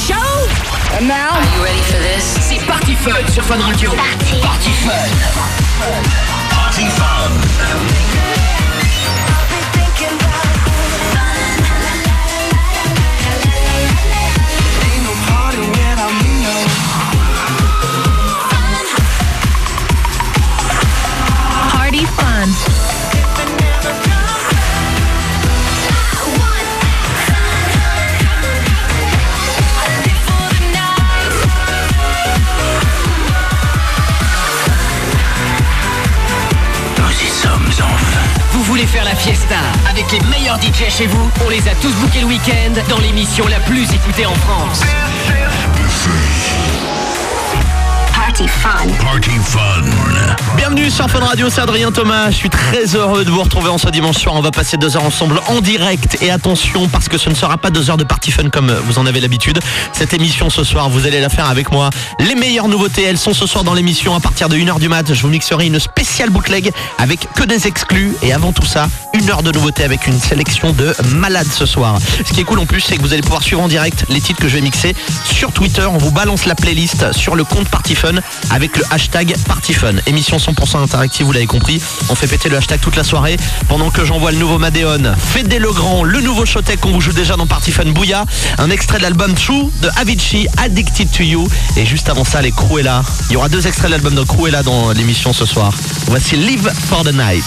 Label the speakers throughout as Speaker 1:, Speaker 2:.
Speaker 1: show. And now,
Speaker 2: Are you ready for this?
Speaker 1: c'est Party Fun sur Fun Radio. Party, Fun.
Speaker 3: Party Fun.
Speaker 4: Party
Speaker 1: voulez faire la fiesta avec les meilleurs DJ chez vous On les a tous bookés le week-end dans l'émission la plus écoutée en France.
Speaker 5: Party fun.
Speaker 3: Party Fun.
Speaker 6: Bienvenue sur Fun Radio, c'est Adrien Thomas. Je suis très heureux de vous retrouver en ce dimanche soir. On va passer deux heures ensemble en direct. Et attention, parce que ce ne sera pas deux heures de party fun comme vous en avez l'habitude. Cette émission ce soir, vous allez la faire avec moi. Les meilleures nouveautés, elles sont ce soir dans l'émission. À partir de 1h du mat, je vous mixerai une spéciale bootleg avec que des exclus. Et avant tout ça, une heure de nouveautés avec une sélection de malades ce soir. Ce qui est cool en plus, c'est que vous allez pouvoir suivre en direct les titres que je vais mixer sur Twitter. On vous balance la playlist sur le compte Party Fun avec le hashtag Party Fun. Émission 100% interactive, vous l'avez compris. On fait péter le hashtag toute la soirée pendant que j'envoie le nouveau Madeon, Fédé Legrand, le nouveau Showtech qu'on vous joue déjà dans Party Fun Bouya, un extrait de l'album True de Avicii, Addicted to You. Et juste avant ça, les Cruella. Il y aura deux extraits de l'album de Cruella dans l'émission ce soir. Voici Live for the Night.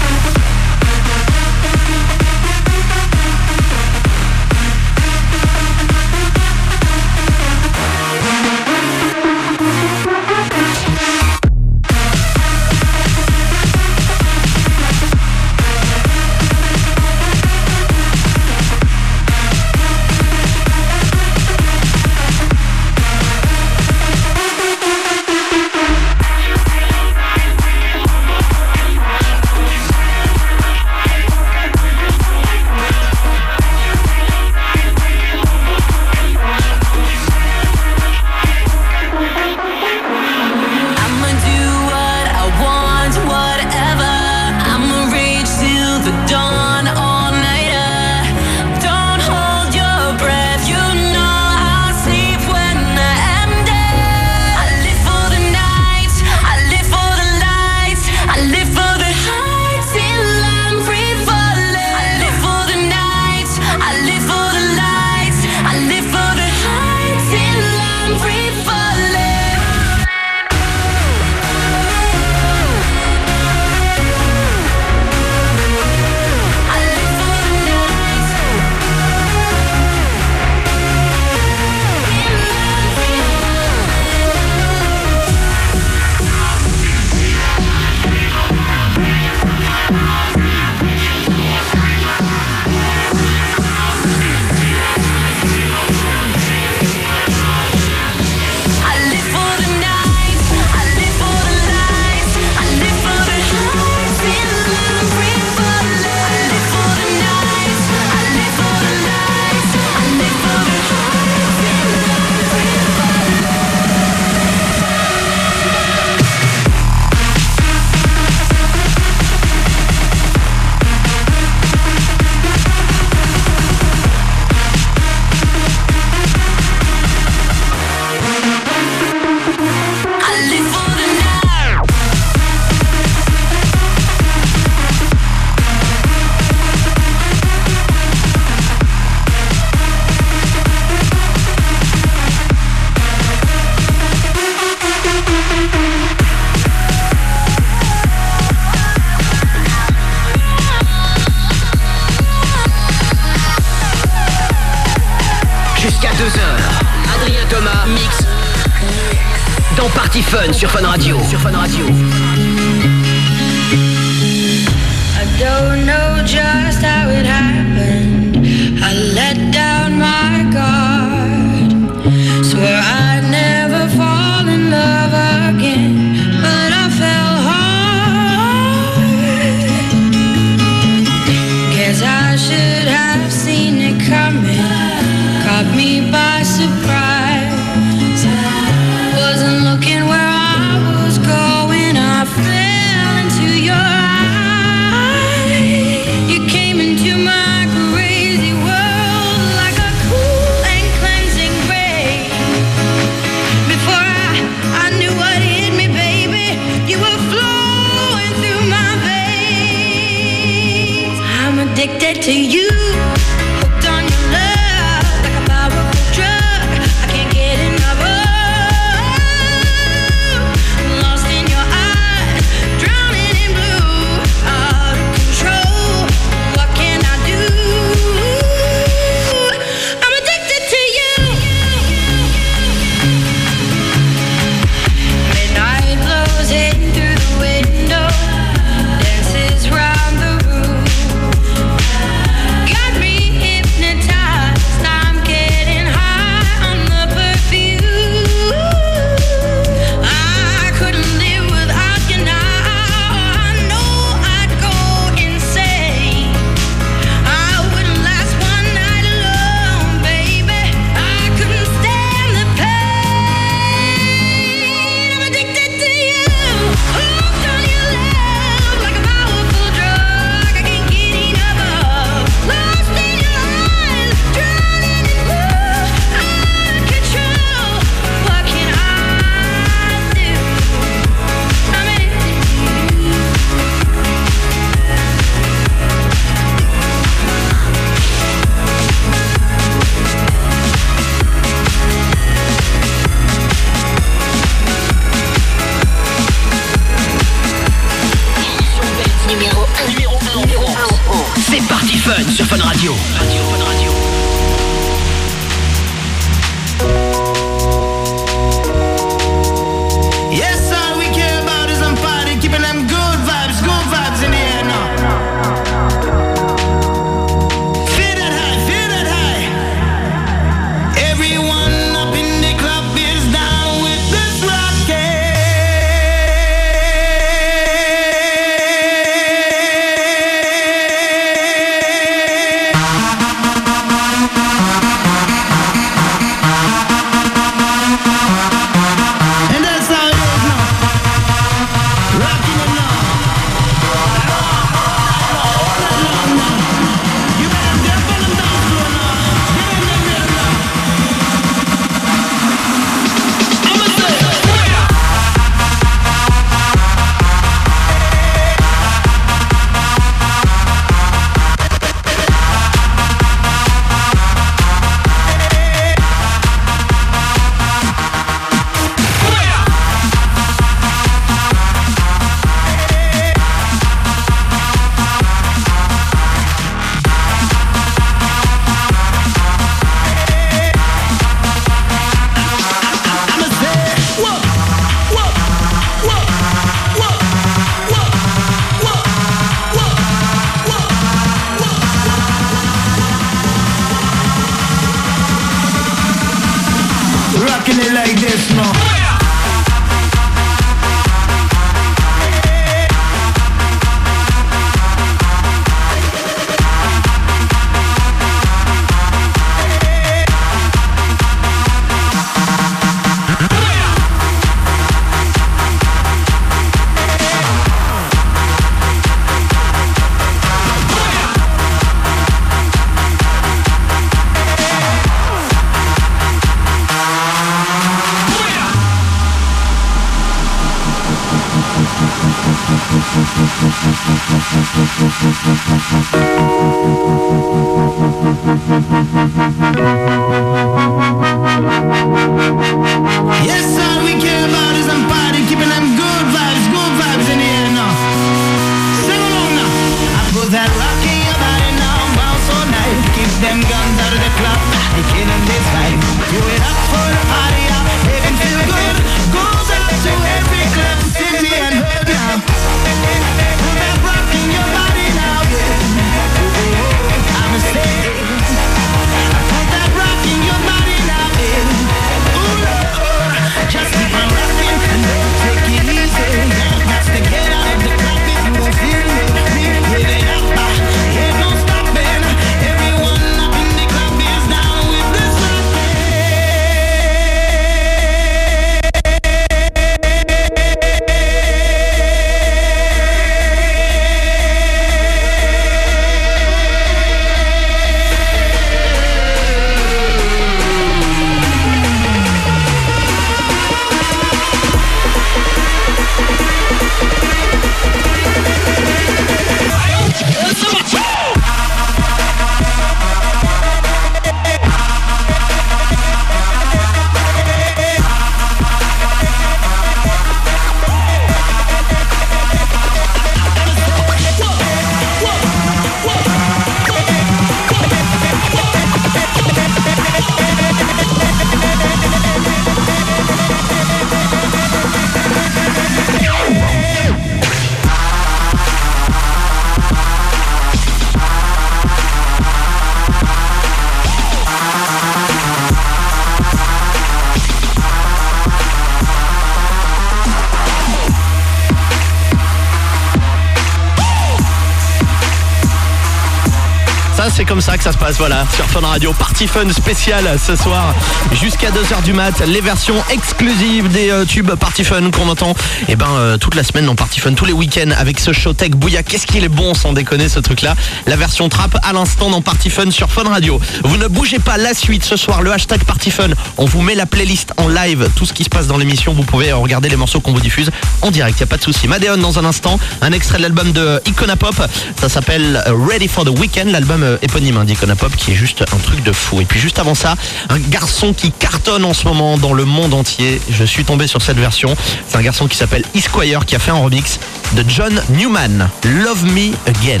Speaker 6: Ça, que ça se passe, voilà, sur Fun Radio. Party Fun spécial ce soir, jusqu'à 2h du mat. Les versions exclusives des euh, tubes Party Fun qu'on entend eh ben, euh, toute la semaine dans Party Fun, tous les week-ends avec ce show tech Bouya. Qu'est-ce qu'il est bon sans déconner ce truc-là. La version trap à l'instant dans Party Fun sur Fun Radio. Vous ne bougez pas la suite ce soir, le hashtag Party Fun. On vous met la playlist en live, tout ce qui se passe dans l'émission. Vous pouvez regarder les morceaux qu'on vous diffuse en direct, y a pas de souci. Madeon dans un instant, un extrait de l'album de Icona Pop. Ça s'appelle Ready for the Weekend, l'album euh, éponyme hein, d'Icona Pop qui est juste un truc de fou. Et puis juste avant ça, un garçon qui cartonne en ce moment dans le monde entier. Je suis tombé sur cette version. C'est un garçon qui s'appelle Esquire qui a fait un remix de John Newman. Love Me Again.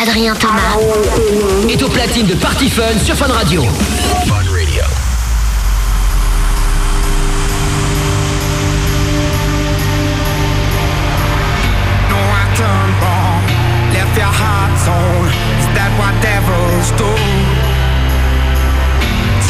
Speaker 7: Adrien Thomas.
Speaker 8: est au platine de Party Fun sur Fun Radio.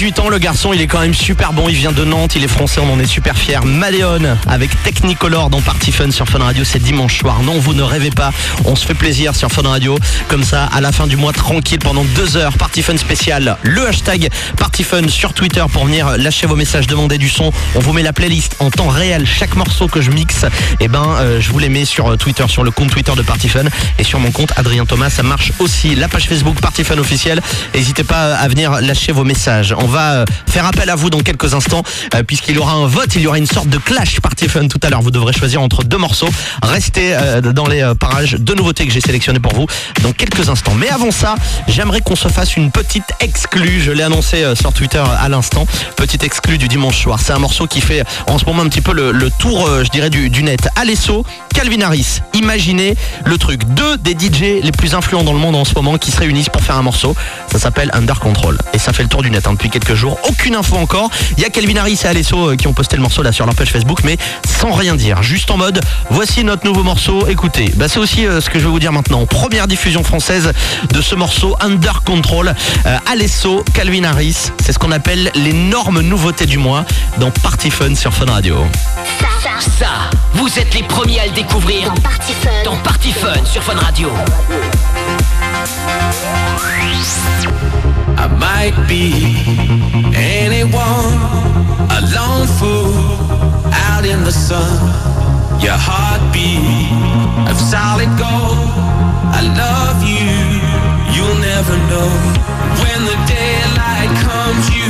Speaker 6: 18 ans, le garçon, il est quand même super bon. Il vient de Nantes, il est français, on en est super fiers. Maléon avec Technicolor dans Party Fun sur Fun Radio, c'est dimanche soir. Non, vous ne rêvez pas, on se fait plaisir sur Fun Radio. Comme ça, à la fin du mois, tranquille, pendant deux heures, Party Fun spécial. Le hashtag Party Fun sur Twitter pour venir lâcher vos messages, demander du son. On vous met la playlist en temps réel. Chaque morceau que je mixe, eh ben, euh, je vous les mets sur euh, Twitter, sur le compte Twitter de Party Fun et sur mon compte Adrien Thomas. Ça marche aussi. La page Facebook Party Fun officielle. N'hésitez pas à venir lâcher vos messages. Va euh, faire appel à vous dans quelques instants euh, puisqu'il y aura un vote, il y aura une sorte de clash Party Fun tout à l'heure. Vous devrez choisir entre deux morceaux. Restez euh, dans les parages de nouveautés que j'ai sélectionnées pour vous dans quelques instants. Mais avant ça, j'aimerais qu'on se fasse une petite exclue. Je l'ai annoncé sur Twitter à l'instant. Petite exclue du dimanche soir. C'est un morceau qui fait en ce moment un petit peu le, tour, je dirais, du, net. Alesso, Calvin Harris. Imaginez le truc. Deux des DJ les plus influents dans le monde en ce moment qui se réunissent pour faire un morceau. Ça s'appelle Under Control. Et ça fait le tour du net. hein, depuis quelques jours. Aucune info encore. Il y a Calvin Harris et Alesso euh, qui ont posté le morceau là sur leur page Facebook, mais sans rien dire. Juste en mode, voici notre nouveau morceau. Écoutez, bah, c'est aussi euh, ce que je vais vous dire maintenant. Première diffusion française de ce morceau Under Control. Euh, Alesso, Calvin Harris, c'est ce qu'on appelle l'énorme nouveauté du mois dans Party Fun sur Fun Radio.
Speaker 8: Ça, vous êtes les premiers à le découvrir
Speaker 7: Dans Party Fun.
Speaker 8: dans Party Fun sur Fun Radio.
Speaker 9: I might be anyone, a lone fool out in the sun. Your heartbeat of solid gold. I love you, you'll never know. When the daylight comes, you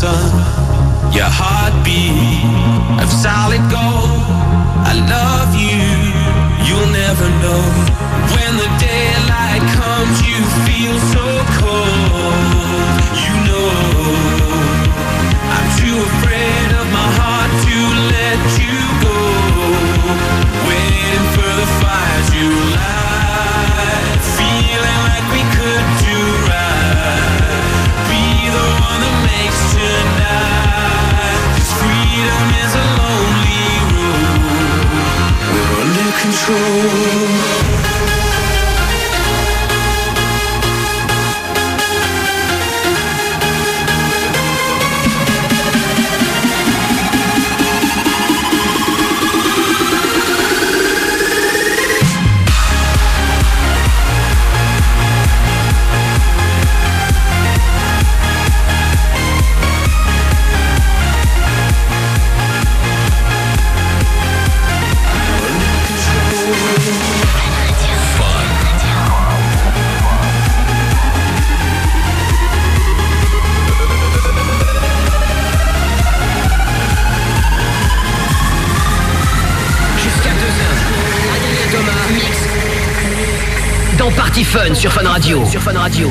Speaker 9: sun. Your heartbeat of solid gold. I love
Speaker 8: mix dans Party Fun sur Fun Radio.
Speaker 1: Sur Fun Radio.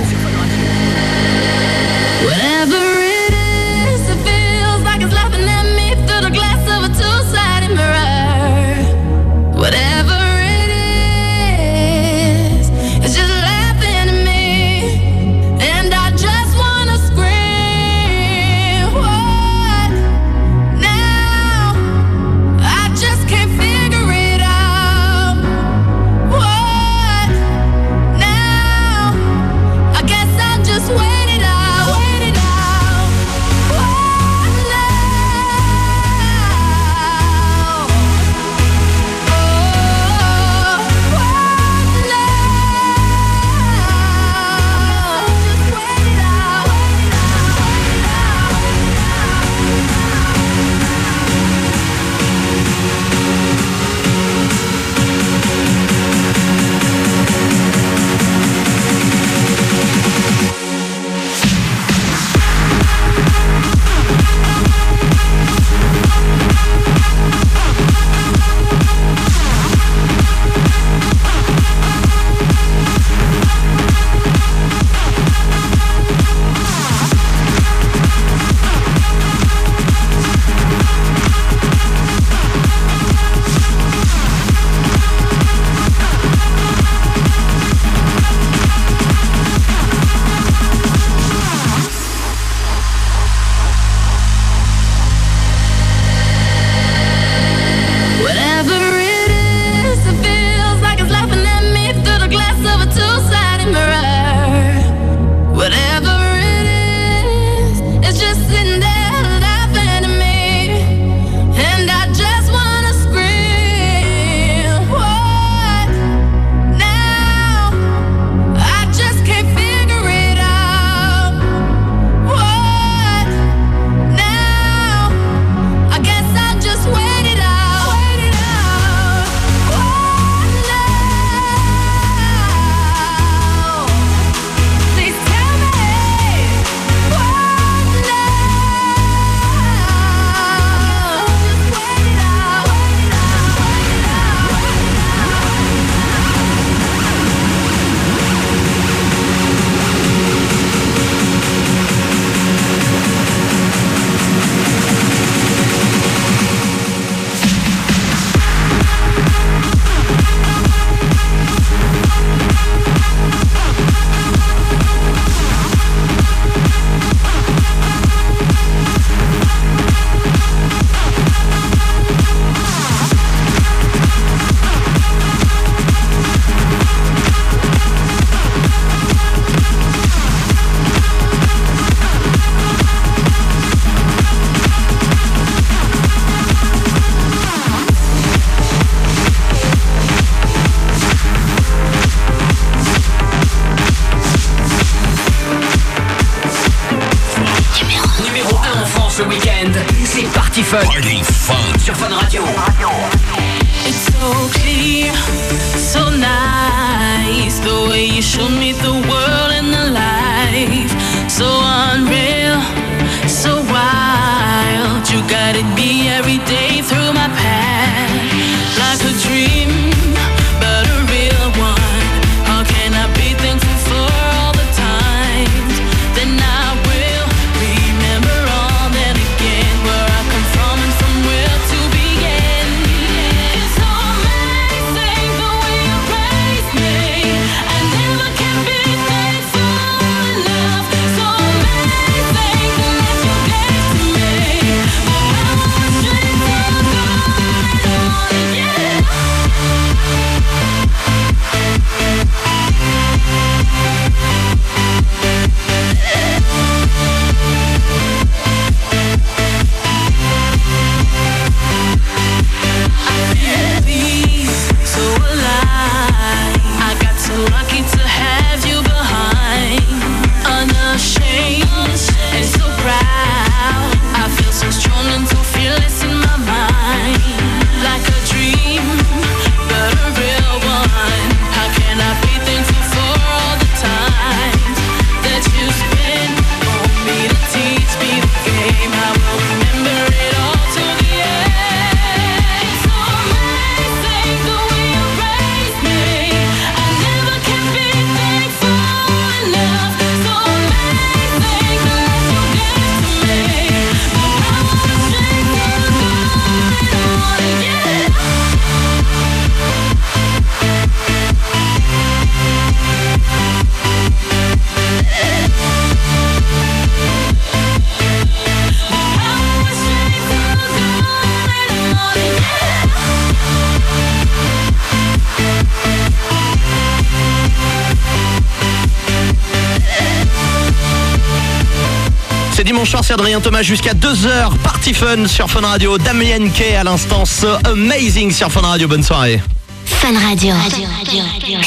Speaker 6: C'est dimanche soir, c'est Adrien Thomas jusqu'à 2h. Party Fun sur Fun Radio. Damien Kay à l'instant. So amazing sur Fun Radio. Bonne soirée.
Speaker 7: Fun Radio.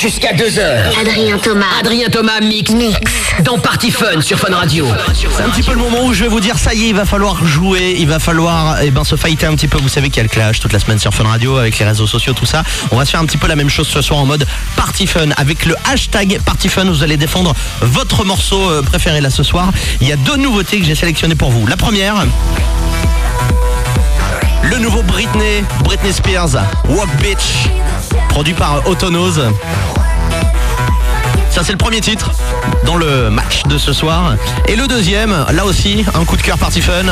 Speaker 1: Jusqu'à 2h.
Speaker 7: Adrien Thomas.
Speaker 1: Adrien Thomas mix. Dans Party Fun sur Fun Radio.
Speaker 6: C'est un petit peu le moment où je vais vous dire ça y est, il va falloir jouer, il va falloir eh ben, se fighter un petit peu. Vous savez qu'il y a le clash toute la semaine sur Fun Radio avec les réseaux sociaux, tout ça. On va se faire un petit peu la même chose ce soir en mode Party Fun avec le hashtag Party Fun. Vous allez défendre votre morceau euh, préféré là ce soir. Il y a deux nouveautés que j'ai sélectionnées pour vous. La première. Le nouveau Britney, Britney Spears, Walk Bitch, produit par Autonose. Ça c'est le premier titre dans le match de ce soir. Et le deuxième, là aussi, un coup de cœur party fun.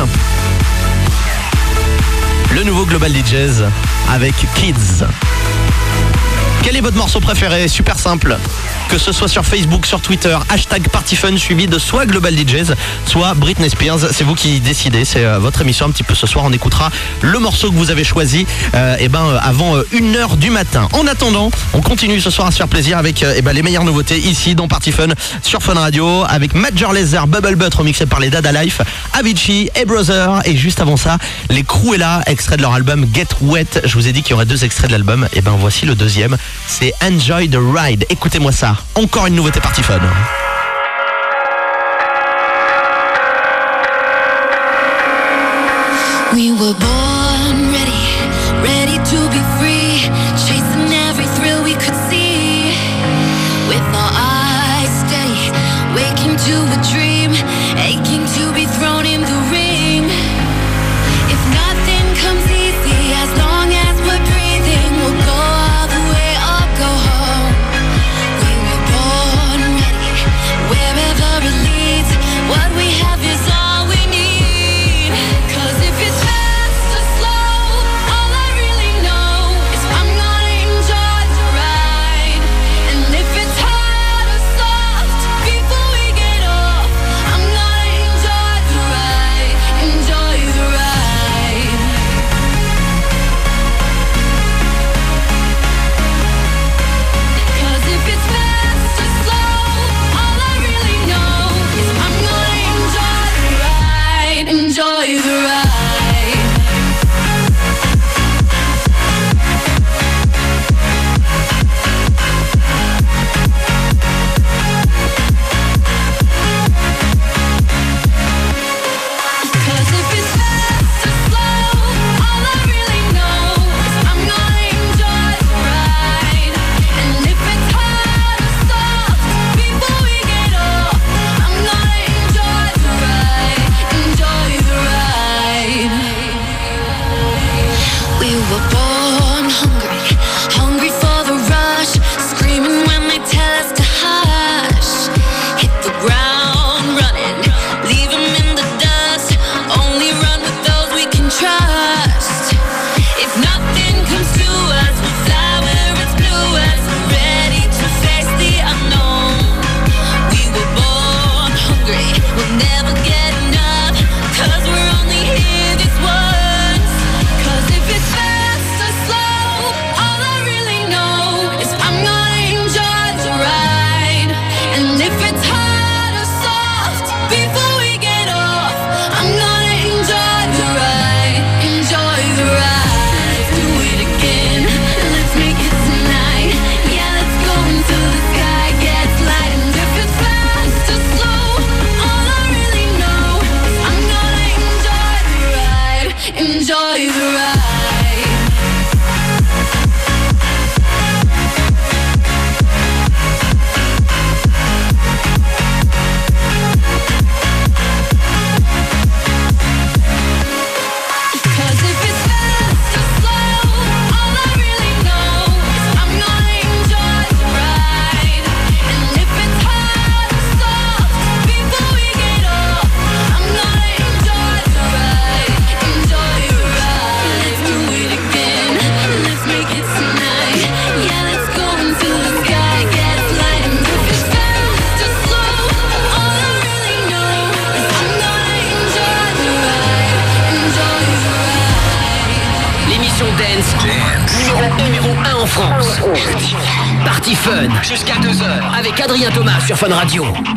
Speaker 6: Le nouveau Global DJs avec Kids. Quel est votre morceau préféré? Super simple. Que ce soit sur Facebook, sur Twitter, hashtag PartyFun suivi de soit Global DJs, soit Britney Spears. C'est vous qui décidez. C'est euh, votre émission un petit peu ce soir. On écoutera le morceau que vous avez choisi euh, eh ben, euh, avant 1h du matin. En attendant, on continue ce soir à se faire plaisir avec eh ben, les meilleures nouveautés ici dans Party Fun sur Fun Radio avec Major Lazer, Bubble Butt remixé par les Dada Life, Avicii et Brother. Et juste avant ça, les Cruella, extrait de leur album Get Wet. Je vous ai dit qu'il y aurait deux extraits de l'album. Et ben voici le deuxième. C'est Enjoy the Ride. Écoutez-moi ça. Encore une nouveauté Party Fun.
Speaker 8: We were born ready, ready to be free, chasing every thrill we could see. With our eyes steady, waking to a dream, aching to be Radio.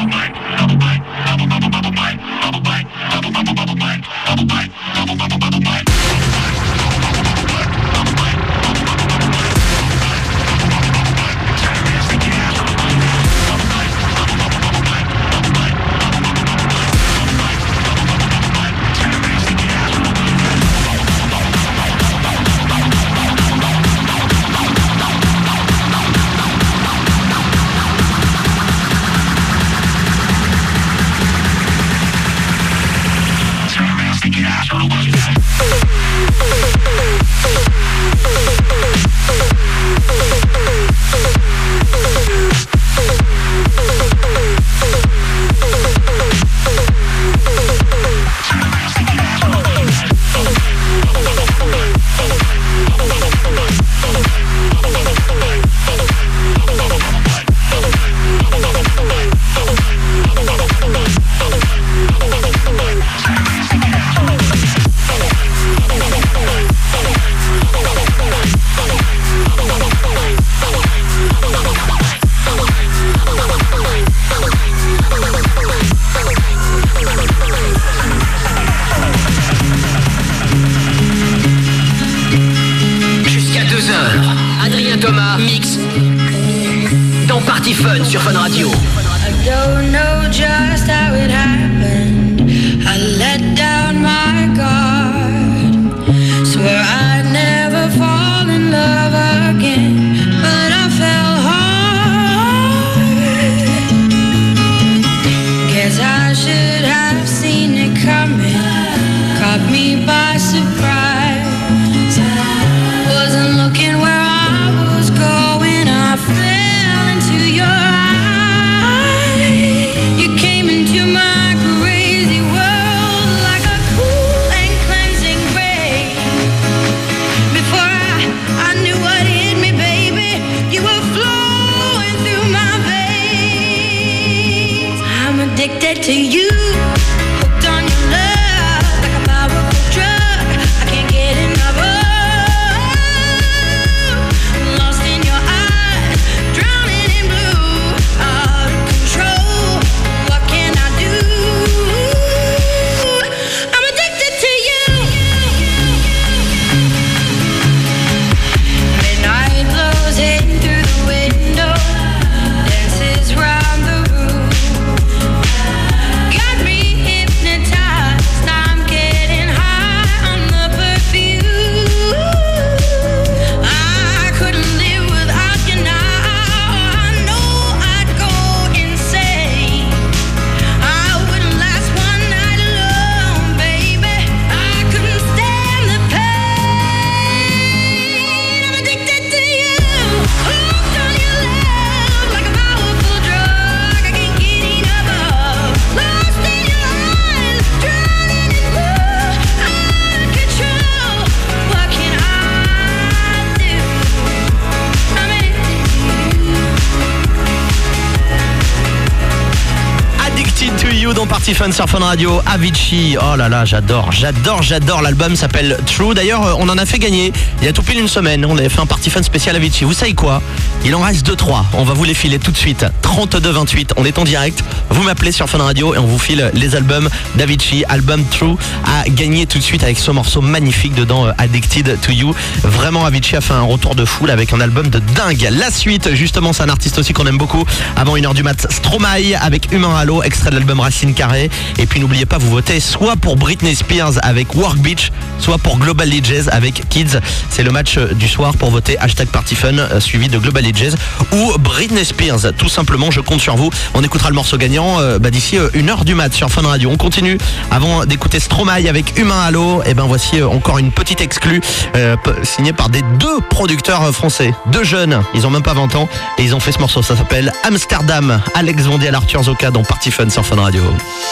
Speaker 8: Sur Fun Radio,
Speaker 6: Avicii. Oh là là, j'adore, j'adore, j'adore. L'album s'appelle True. D'ailleurs, euh, on en a fait gagner il y a tout pile une semaine. On avait fait un Party Fun spécial Avicii. Vous savez quoi? Il en reste 2-3. On va vous les filer tout de suite. 32-28. On est en direct. Vous m'appelez sur Fun Radio et on vous file les albums d'Avicii. Album True à gagner tout de suite avec ce morceau magnifique dedans, euh, Addicted to You. Vraiment, Avicii a fait un retour de foule avec un album de dingue. La suite, justement, c'est un artiste aussi qu'on aime beaucoup. Avant 1h du mat, Stromae avec Humain Halo, extrait de l'album Racine Carré. Et puis n'oubliez pas, vous votez soit pour Britney Spears avec Work Beach, soit pour Global Jazz avec Kids. C'est le match du soir pour voter hashtag PartyFun euh, suivi de Global Jazz ou Britney Spears. Tout simplement, je compte sur vous. On écoutera le morceau gagnant euh, bah, d'ici euh, une heure du mat sur Fun Radio. On continue avant d'écouter Stromae avec Humain Halo. Et ben voici euh, encore une petite exclue euh, signée par des deux producteurs français, deux jeunes. Ils ont même pas 20 ans et ils ont fait ce morceau. Ça s'appelle Amsterdam. Alex Vondiel, Arthur Zoka dans Party Fun sur Fun Radio.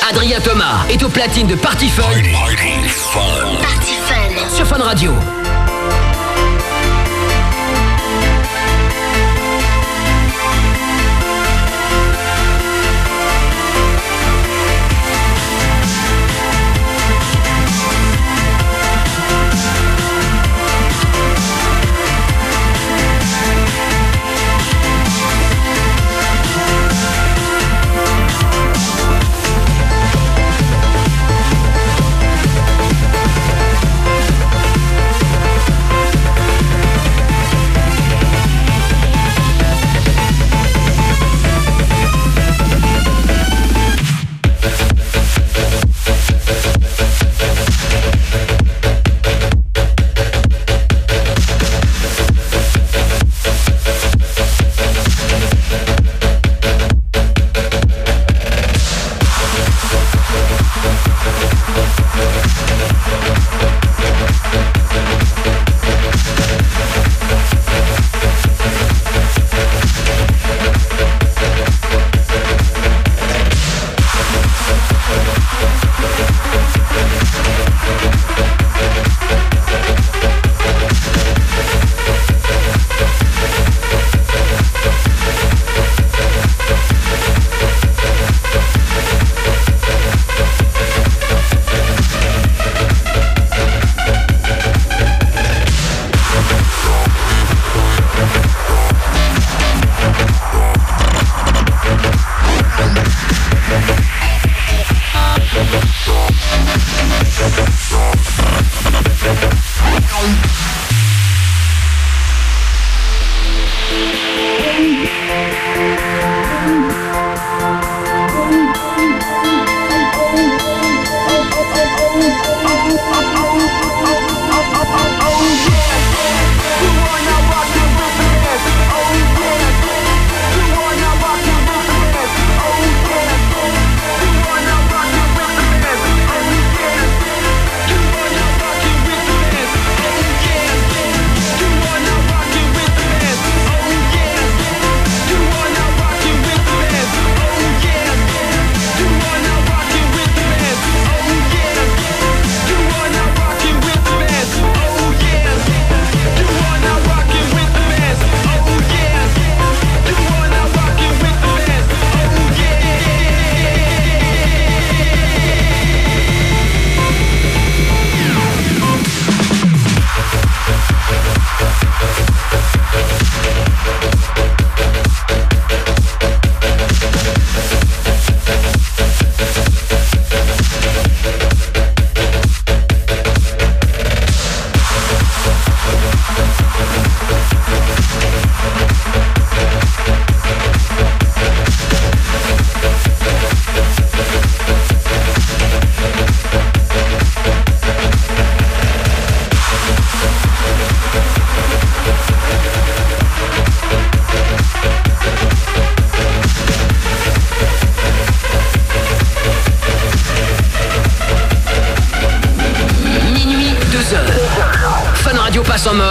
Speaker 8: Adrien Thomas est au platine de Party Fun
Speaker 3: Party Fun.
Speaker 7: Party
Speaker 8: Sur Fun Radio.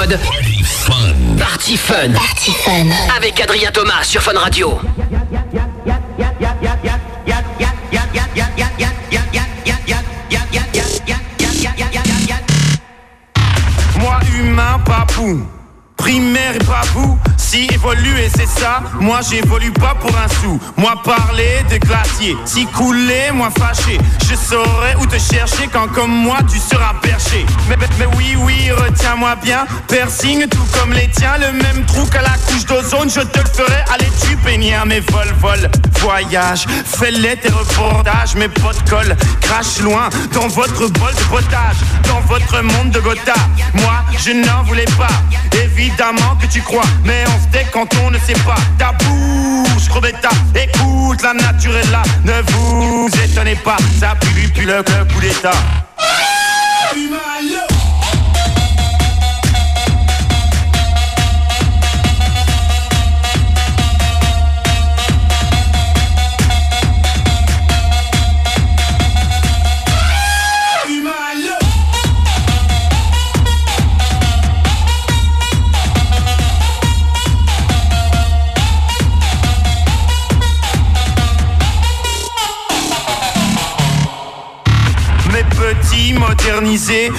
Speaker 8: Mode
Speaker 3: Party Fun.
Speaker 8: Party Fun.
Speaker 7: Party Fun.
Speaker 8: Avec Adrien Thomas sur Fun Radio.
Speaker 10: Moi humain, papou. Primaire et pas vous, si évoluer c'est ça, moi j'évolue pas pour un sou. Moi parler de glacier, si couler, moi fâché. Je saurais où te chercher quand comme moi tu seras perché. Mais, mais, oui, oui, retiens-moi bien. Piercing tout comme les tiens, le même trou qu'à la couche d'ozone, je te le ferai. Allez, tu peignir mes vol, vol, voyage. Fais-les tes reportages, mes potes collent, crache loin dans votre bol de potage, dans votre monde de Gotha. Moi, je n'en voulais pas, évidemment que tu crois, mais on tait quand on ne sait pas. Ta bouche crevetta, écoute, la nature est là, ne vous étonnez pas, ça pue, pue le, le coup d'état.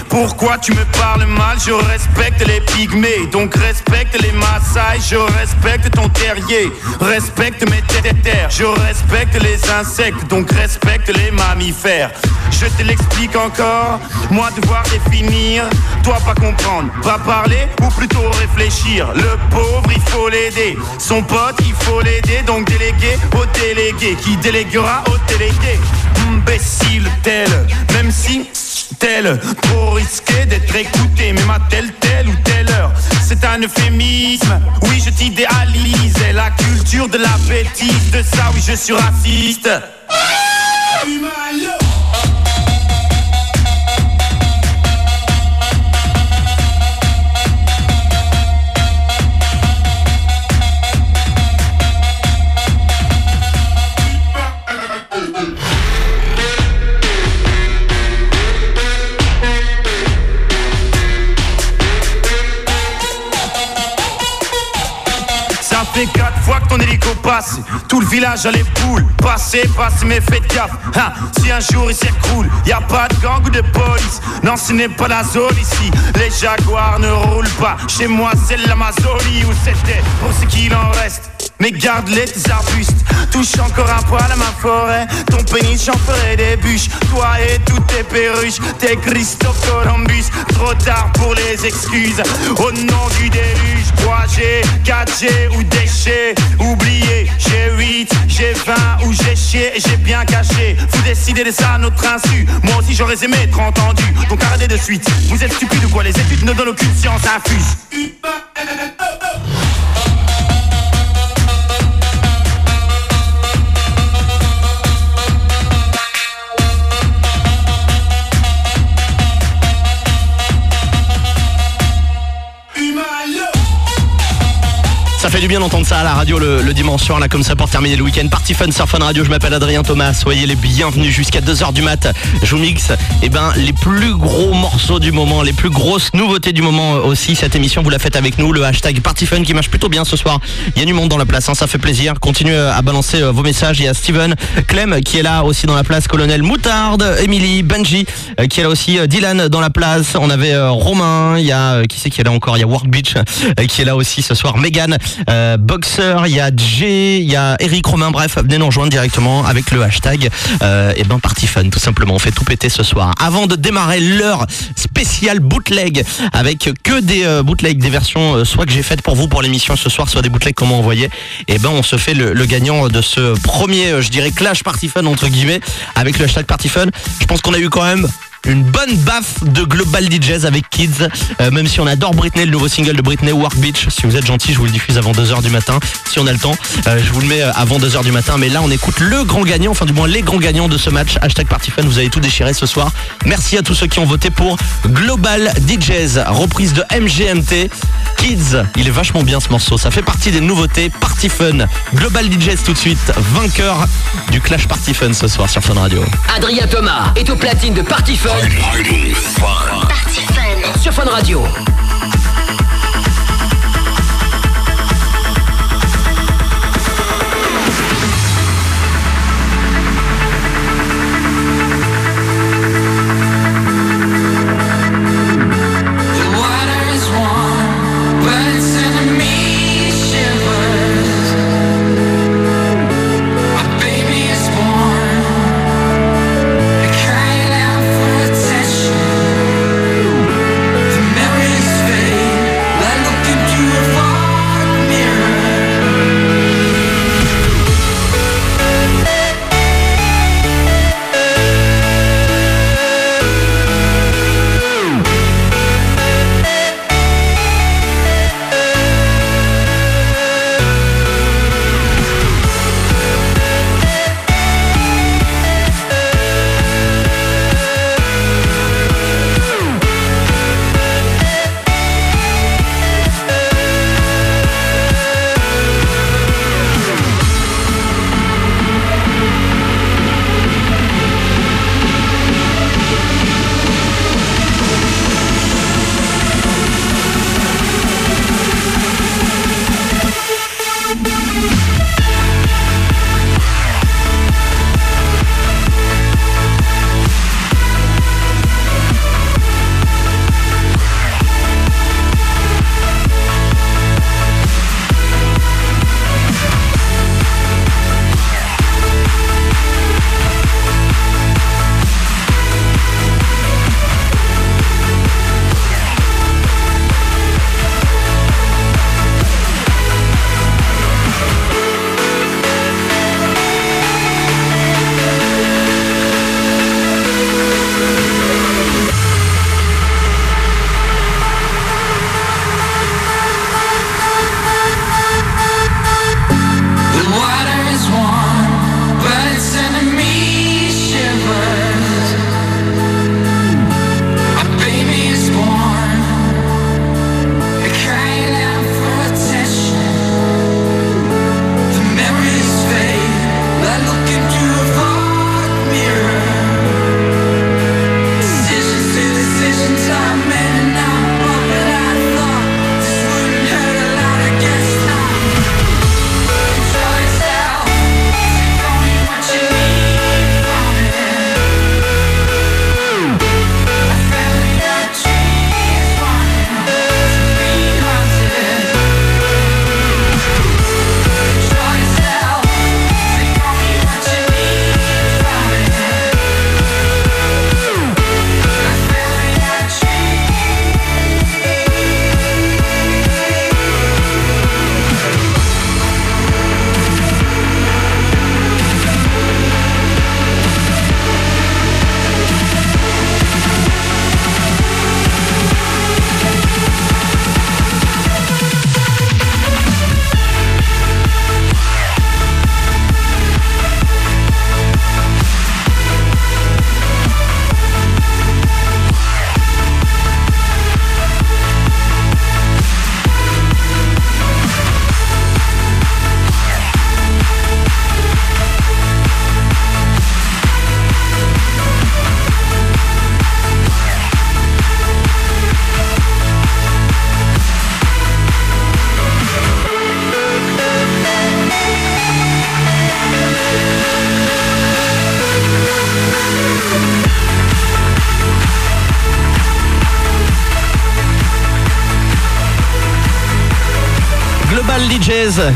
Speaker 10: Pourquoi tu me parles mal? Je respecte les pygmées, donc respecte les Maasai. Je respecte ton terrier, respecte mes terres. Je respecte les insectes, donc respecte les mammifères. Je te l'explique encore, moi devoir définir Toi pas comprendre, pas parler ou plutôt réfléchir. Le pauvre il faut l'aider, son pote il faut l'aider Donc délégué au délégué, qui déléguera au délégué? Imbécile tel, même si tel, trop risqué d'être écouté, même à telle, telle ou telle heure. C'est un euphémisme, oui je t'idéalise, et la culture de la bêtise, de ça oui je suis raciste. Fait quatre fois que ton hélico passe. Tout le village a les poules. Passez, passez, mais faites gaffe. Si un jour il s'écroule y a pas de gang ou de police. Non ce n'est pas la zone ici. Les jaguars ne roulent pas. Chez moi c'est l'Amazonie Où c'était pour ce qu'il en reste mais garde-les tes arbustes Touche encore un poil à ma forêt. Ton pénis j'en ferai des bûches. Toi et toutes tes perruches T'es Christophe Columbus. Trop tard pour les excuses. Au nom du déluge 3G, 4G ou déchets. Oubliez, j'ai 8, j'ai 20 ou j'ai chié. Et j'ai bien caché. Vous décidez de ça à notre insu. Moi aussi j'aurais aimé être entendu. Donc arrêtez de suite. Vous êtes stupides ou quoi? Les études ne donnent aucune science infuse
Speaker 6: Fait du bien d'entendre ça à la radio le, le dimanche soir, là, comme ça, pour terminer le week-end. Party Fun sur Fun Radio. Je m'appelle Adrien Thomas. Soyez les bienvenus jusqu'à 2h du mat. Je vous mixe, eh ben, les plus gros morceaux du moment, les plus grosses nouveautés du moment aussi. Cette émission, vous la faites avec nous. Le hashtag Party Fun qui marche plutôt bien ce soir. Il y a du monde dans la place, hein, ça fait plaisir. Continuez à balancer euh, vos messages. Il y a Steven, Clem qui est là aussi dans la place, Colonel Moutarde, Emily, Benji euh, qui est là aussi, euh, Dylan dans la place. On avait euh, Romain, il y a, euh, qui c'est qui est là encore? Il y a Work Beach euh, qui est là aussi ce soir. Megan, euh, Boxer, il y a Jay, il y a Eric Romain. Bref, venez nous rejoindre directement avec le hashtag euh, et ben Party Fun tout simplement. On fait tout péter ce soir. Avant de démarrer l'heure spéciale bootleg avec que des euh, bootlegs, des versions soit que j'ai faites pour vous pour l'émission ce soir, soit des bootlegs comment envoyer. Et ben on se fait le, gagnant de ce premier, je dirais clash Party Fun entre guillemets avec le hashtag Party Fun. Je pense qu'on a eu quand même une bonne baffe de Global DJs avec Kids, Euh, même si on adore Britney, le nouveau single de Britney, Work Beach. Si vous êtes gentil, je vous le diffuse avant 2h du matin, si on a le temps. Euh, je vous le mets euh, avant 2h du matin, mais là on écoute le grand gagnant, enfin du moins les grands gagnants de ce match. Hashtag Party Fun, vous avez tout déchiré ce soir. Merci à tous ceux qui ont voté pour Global DJs, reprise de MGMT. Kids, il est vachement bien ce morceau, ça fait partie des nouveautés. Party Fun, Global DJs tout de suite, vainqueur du Clash Party Fun ce soir sur Fun Radio.
Speaker 8: Adrien Thomas est au platine de Party Fun
Speaker 3: Fun.
Speaker 7: Party Fun.
Speaker 8: sur Fun Radio.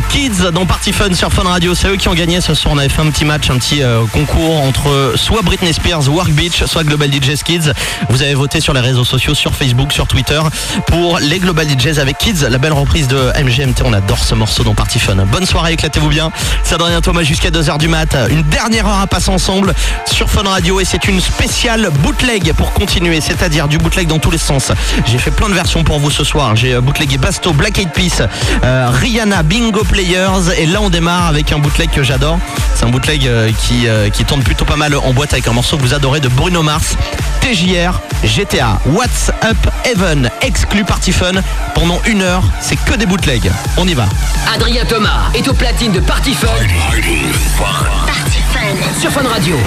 Speaker 6: Kids dans Party Fun sur Fun Radio. C'est eux qui ont gagné ce soir. On avait fait un petit match, un petit euh, concours entre soit Britney Spears, Work Beach, soit Global DJs Kids. Vous avez voté sur les réseaux sociaux, sur Facebook, sur Twitter pour les Global DJs avec Kids, la belle reprise de MGMT. On adore ce morceau dans Party Fun. Bonne soirée, éclatez-vous bien. C'est Adrien Thomas jusqu'à 2h du mat. Une dernière heure à passer ensemble sur Fun Radio et c'est une spéciale bootleg pour continuer, c'est-à-dire du bootleg dans tous les sens. J'ai fait plein de versions pour vous ce soir. J'ai euh, bootlegué Basto, Black Eyed Peas, euh, Rihanna, Bingo Players et là on démarre avec un bootleg que j'adore. C'est un bootleg euh, qui, euh, qui tourne plutôt pas mal en boîte avec un morceau que vous adorez de Bruno Mars, TJR, GTA, What's Up Heaven, exclu Party Fun. Pendant une heure, c'est que des bootlegs. On y va.
Speaker 4: Adrien Thomas est au platine de Party Fun
Speaker 7: Party Fun.
Speaker 4: sur Fun Radio.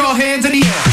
Speaker 11: Your hands in the air.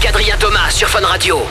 Speaker 9: avec
Speaker 12: Adrien Thomas
Speaker 9: sur Fun Radio.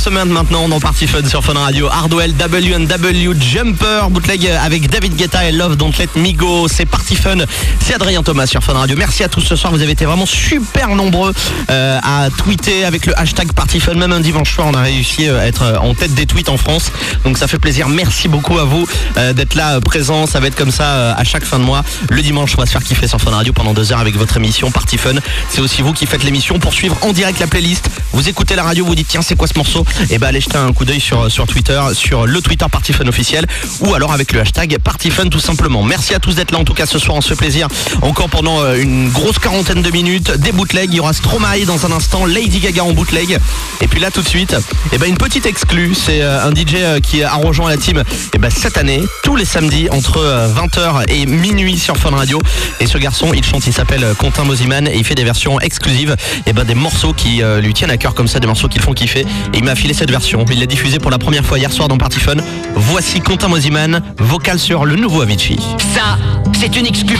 Speaker 6: Semaines maintenant dans Party Fun sur Fun Radio. Hardwell, W&W, Jumper, bootleg avec David Guetta et Love Don't Let Me. C'est Party Fun. C'est Adrien Thomas sur Fun Radio. Merci à tous ce soir. Vous avez été vraiment super nombreux euh, à tweeter avec le hashtag Party Fun. Même un dimanche soir, on a réussi à être euh, en tête des tweets en France. Donc ça fait plaisir. Merci beaucoup à vous euh, d'être là euh, présent. Ça va être comme ça euh, à chaque fin de mois. Le dimanche, on va se faire kiffer sur Fun Radio pendant deux heures avec votre émission Party Fun. C'est aussi vous qui faites l'émission pour suivre en direct la playlist. Vous écoutez la radio, vous dites tiens c'est quoi ce morceau Et ben allez jeter un coup d'œil sur, sur Twitter, sur le Twitter Party Fun officiel ou alors avec le hashtag Party Fun tout simplement. Merci à tous d'être là en tout cas ce soir, on se fait plaisir encore pendant euh, une grosse quarantaine de minutes. Des bootlegs, il y aura Stromae dans un instant, Lady Gaga en bootleg. Et puis là tout de suite, et ben une petite exclue, c'est euh, un DJ euh, qui a rejoint la team et ben cette année, tous les samedis entre euh, 20h et minuit sur Fun Radio. Et ce garçon, il chante, il s'appelle Quentin Mosiman et il fait des versions exclusives et ben des morceaux qui lui tiennent à cœur comme ça, des morceaux qui le font kiffer. Et il m'a filé cette version. Il l'a diffusée pour la première fois hier soir dans Party Fun. Voici Quentin Mosiman, vocal sur le nouveau Avicii.
Speaker 9: Ça, c'est une exclu.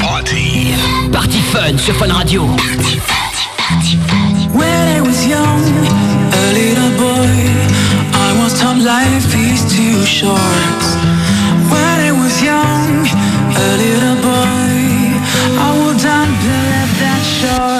Speaker 3: Party.
Speaker 9: Party Fun sur Fun Radio.
Speaker 13: When I was young, a little boy, I was told life is too short. When I was young, a little boy, I wouldn't believe that short.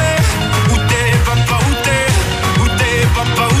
Speaker 10: up a boat.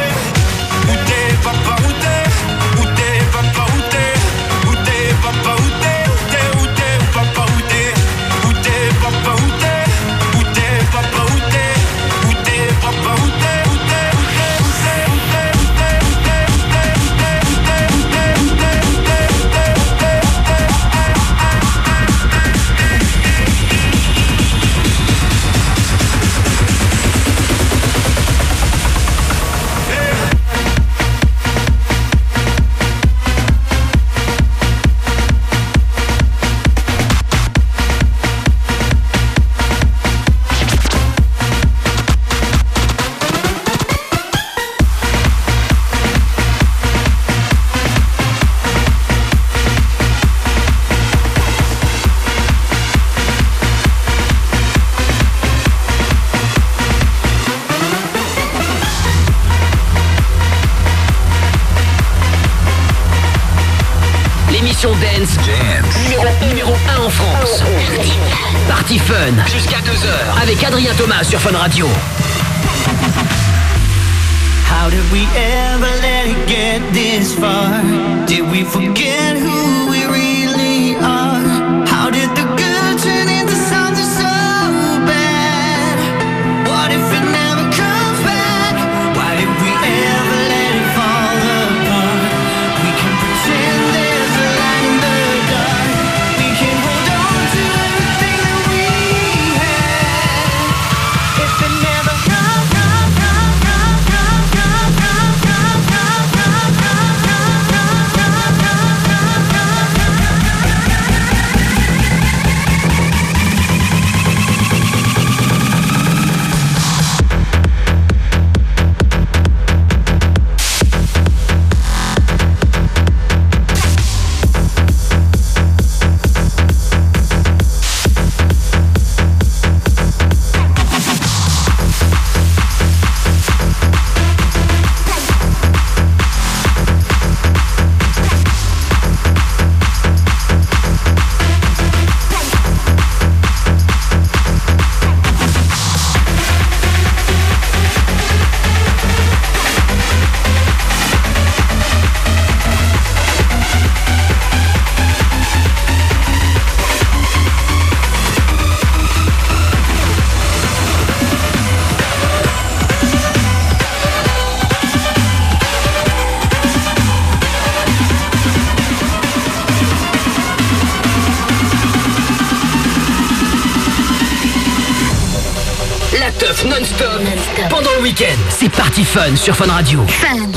Speaker 8: up sur Fun Radio.
Speaker 4: How did we ever let it get this far? Did we forget
Speaker 8: Fun sur Fun Radio.
Speaker 14: Fun.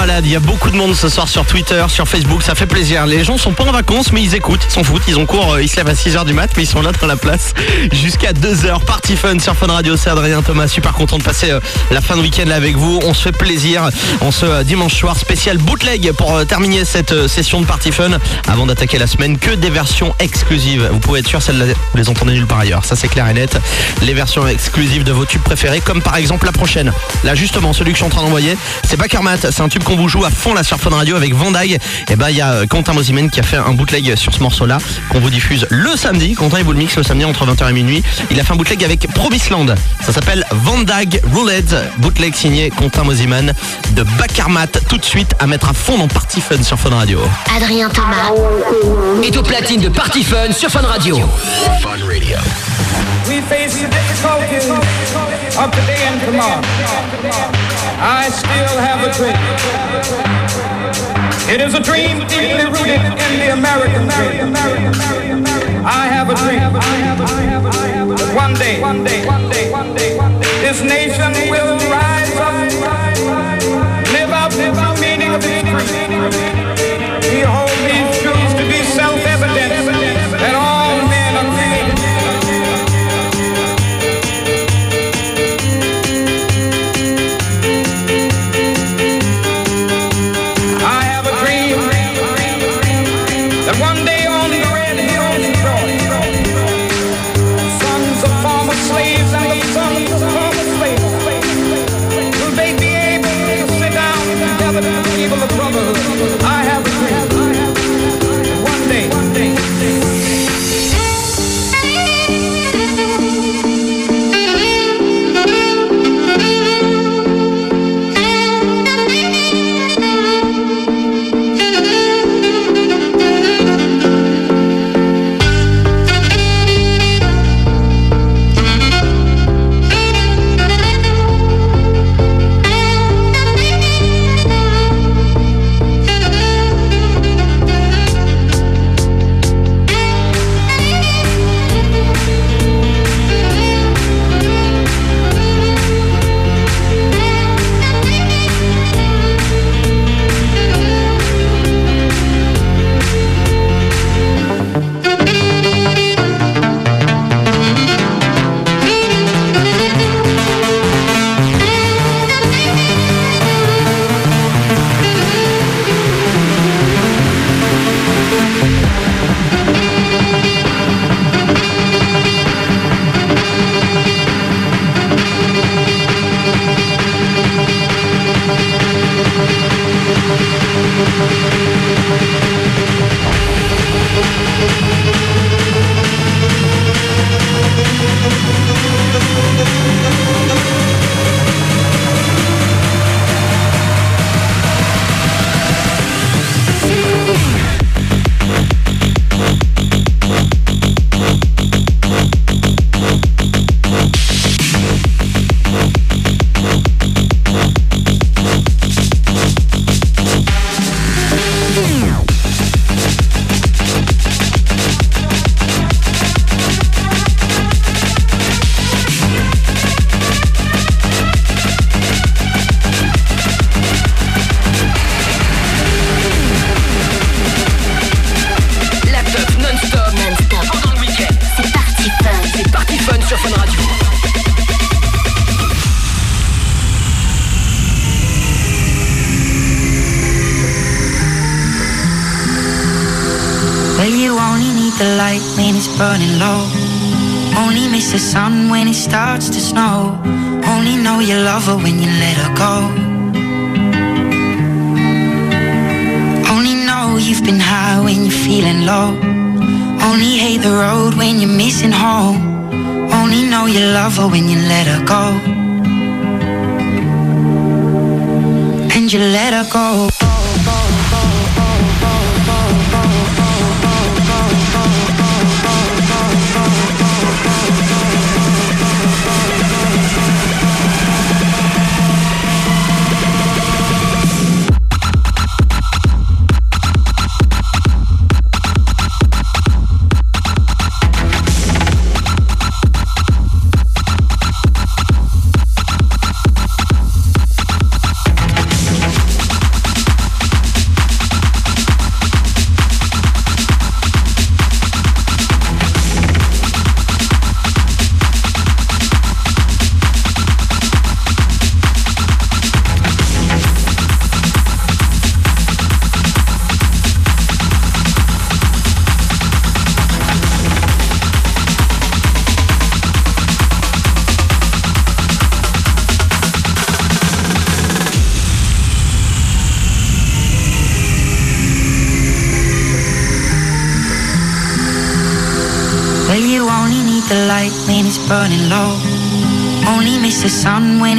Speaker 6: Il y a beaucoup de monde ce soir sur Twitter, sur Facebook, ça fait plaisir. Les gens sont pas en vacances mais ils écoutent, ils s'en foutent, ils ont cours, euh, ils se lèvent à 6h du mat mais ils sont là dans la place jusqu'à 2h. Party Fun sur Fun Radio, c'est Adrien Thomas, super content de passer euh, la fin de week-end là avec vous. On se fait plaisir en ce euh, dimanche soir spécial bootleg pour terminer cette session de Party Fun. Avant d'attaquer la semaine, que des versions exclusives. Vous pouvez être sûr, celles-là, vous les entendez nulle part ailleurs, ça c'est clair et net. Les versions exclusives de vos tubes préférés comme par exemple la prochaine. Là justement, celui que je suis en train d'envoyer, c'est Bakermat, c'est un tube qu'on vous joue à fond la sur Fun Radio avec Vandaille. Et bah, il y a euh, Quentin Mozimen qui a fait un bootleg sur ce morceau-là qu'on vous diffuse le samedi. Quentin, il vous le mixe le samedi entre 20h et minuit. Il a fait un bootleg avec Promisland. Ça s'appelle Vandag Roulette. Bootleg signé Quentin Moziman de Bacarmat. Tout de suite à mettre à fond dans Party Fun sur Fun Radio.
Speaker 8: Adrien Thomas est au platine de Party Fun sur Fun Radio.
Speaker 3: Fun Radio.
Speaker 15: I still have a dream. It is a dream deeply rooted in the American dream. I have a dream. One day, one day, one day, one day, this nation will rise up, live out the meaning of its creed. We hold these truths to be self-evident.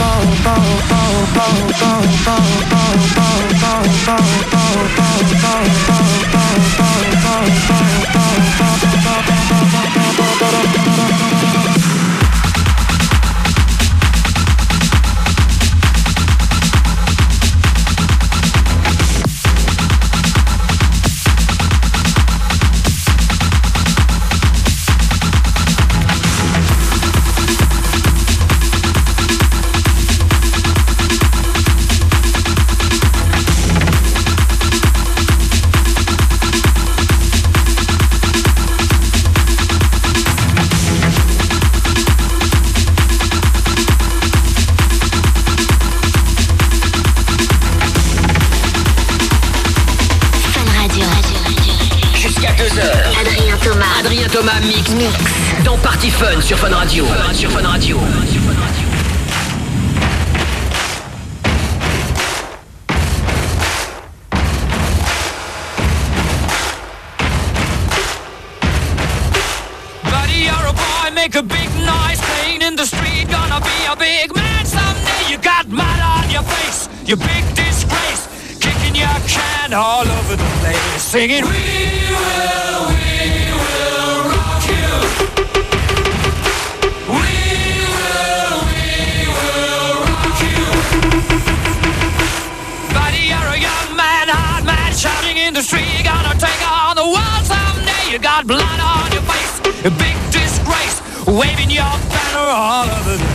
Speaker 7: Fun
Speaker 8: Mix. Dans Party Fun sur Fun Radio. Sur Fun Radio.
Speaker 9: You're a boy, make a big noise playing in the street. Gonna be a big man someday. You got mud on your face, you big disgrace. Kicking your can all over the place. Singing, We will, You got blood on your face, a big disgrace, waving your banner all over the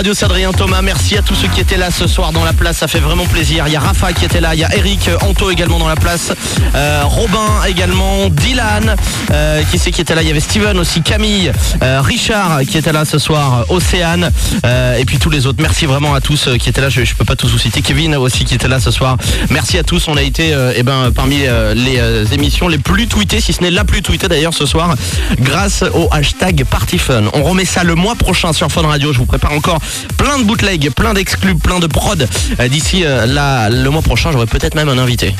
Speaker 8: Radio,
Speaker 6: c'est Adrien Thomas. Merci à tous ceux qui étaient là ce soir dans la place, ça fait vraiment plaisir. Il y a Rafa qui était là, il y a Eric, euh, Anto également dans la place, euh, Robin également, Dylan, euh, qui c'est qui était là? Il y avait Steven aussi, Camille, Richard qui était là ce soir, Océane, et puis tous les autres. Merci vraiment à tous qui étaient là. Je, je peux pas tous vous citer. Kevin aussi qui était là ce soir. Merci à tous. On a été eh ben parmi les émissions les plus tweetées, si ce n'est la plus tweetée d'ailleurs ce soir, grâce au hashtag PartyFun. On remet ça le mois prochain sur Fun Radio. Je vous prépare encore plein de bootlegs, plein d'exclus, plein de prod. Euh, D'ici euh, là, le mois prochain, j'aurai peut-être même un invité.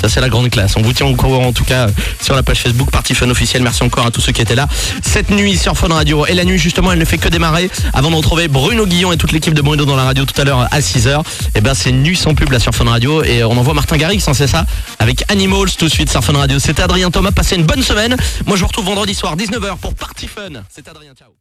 Speaker 6: Ça c'est la grande classe. On vous tient au courant en tout cas euh, sur la page Facebook PartyFun officiel. Merci encore à tous ceux qui étaient là cette nuit sur Fun Radio. Et la nuit justement, elle ne fait que démarrer. Avant de retrouver Bruno Guillon et toute l'équipe de Bruno dans la radio tout à l'heure à 6h. Et ben c'est nuit sans pub là sur Fun Radio. Et on envoie Martin Garrix, hein, c'est ça? Avec Animals tout de suite sur Fun Radio. C'était Adrien Thomas. Passez une bonne semaine. Moi je vous retrouve vendredi soir 19h pour Party Fun. C'est Adrien, ciao.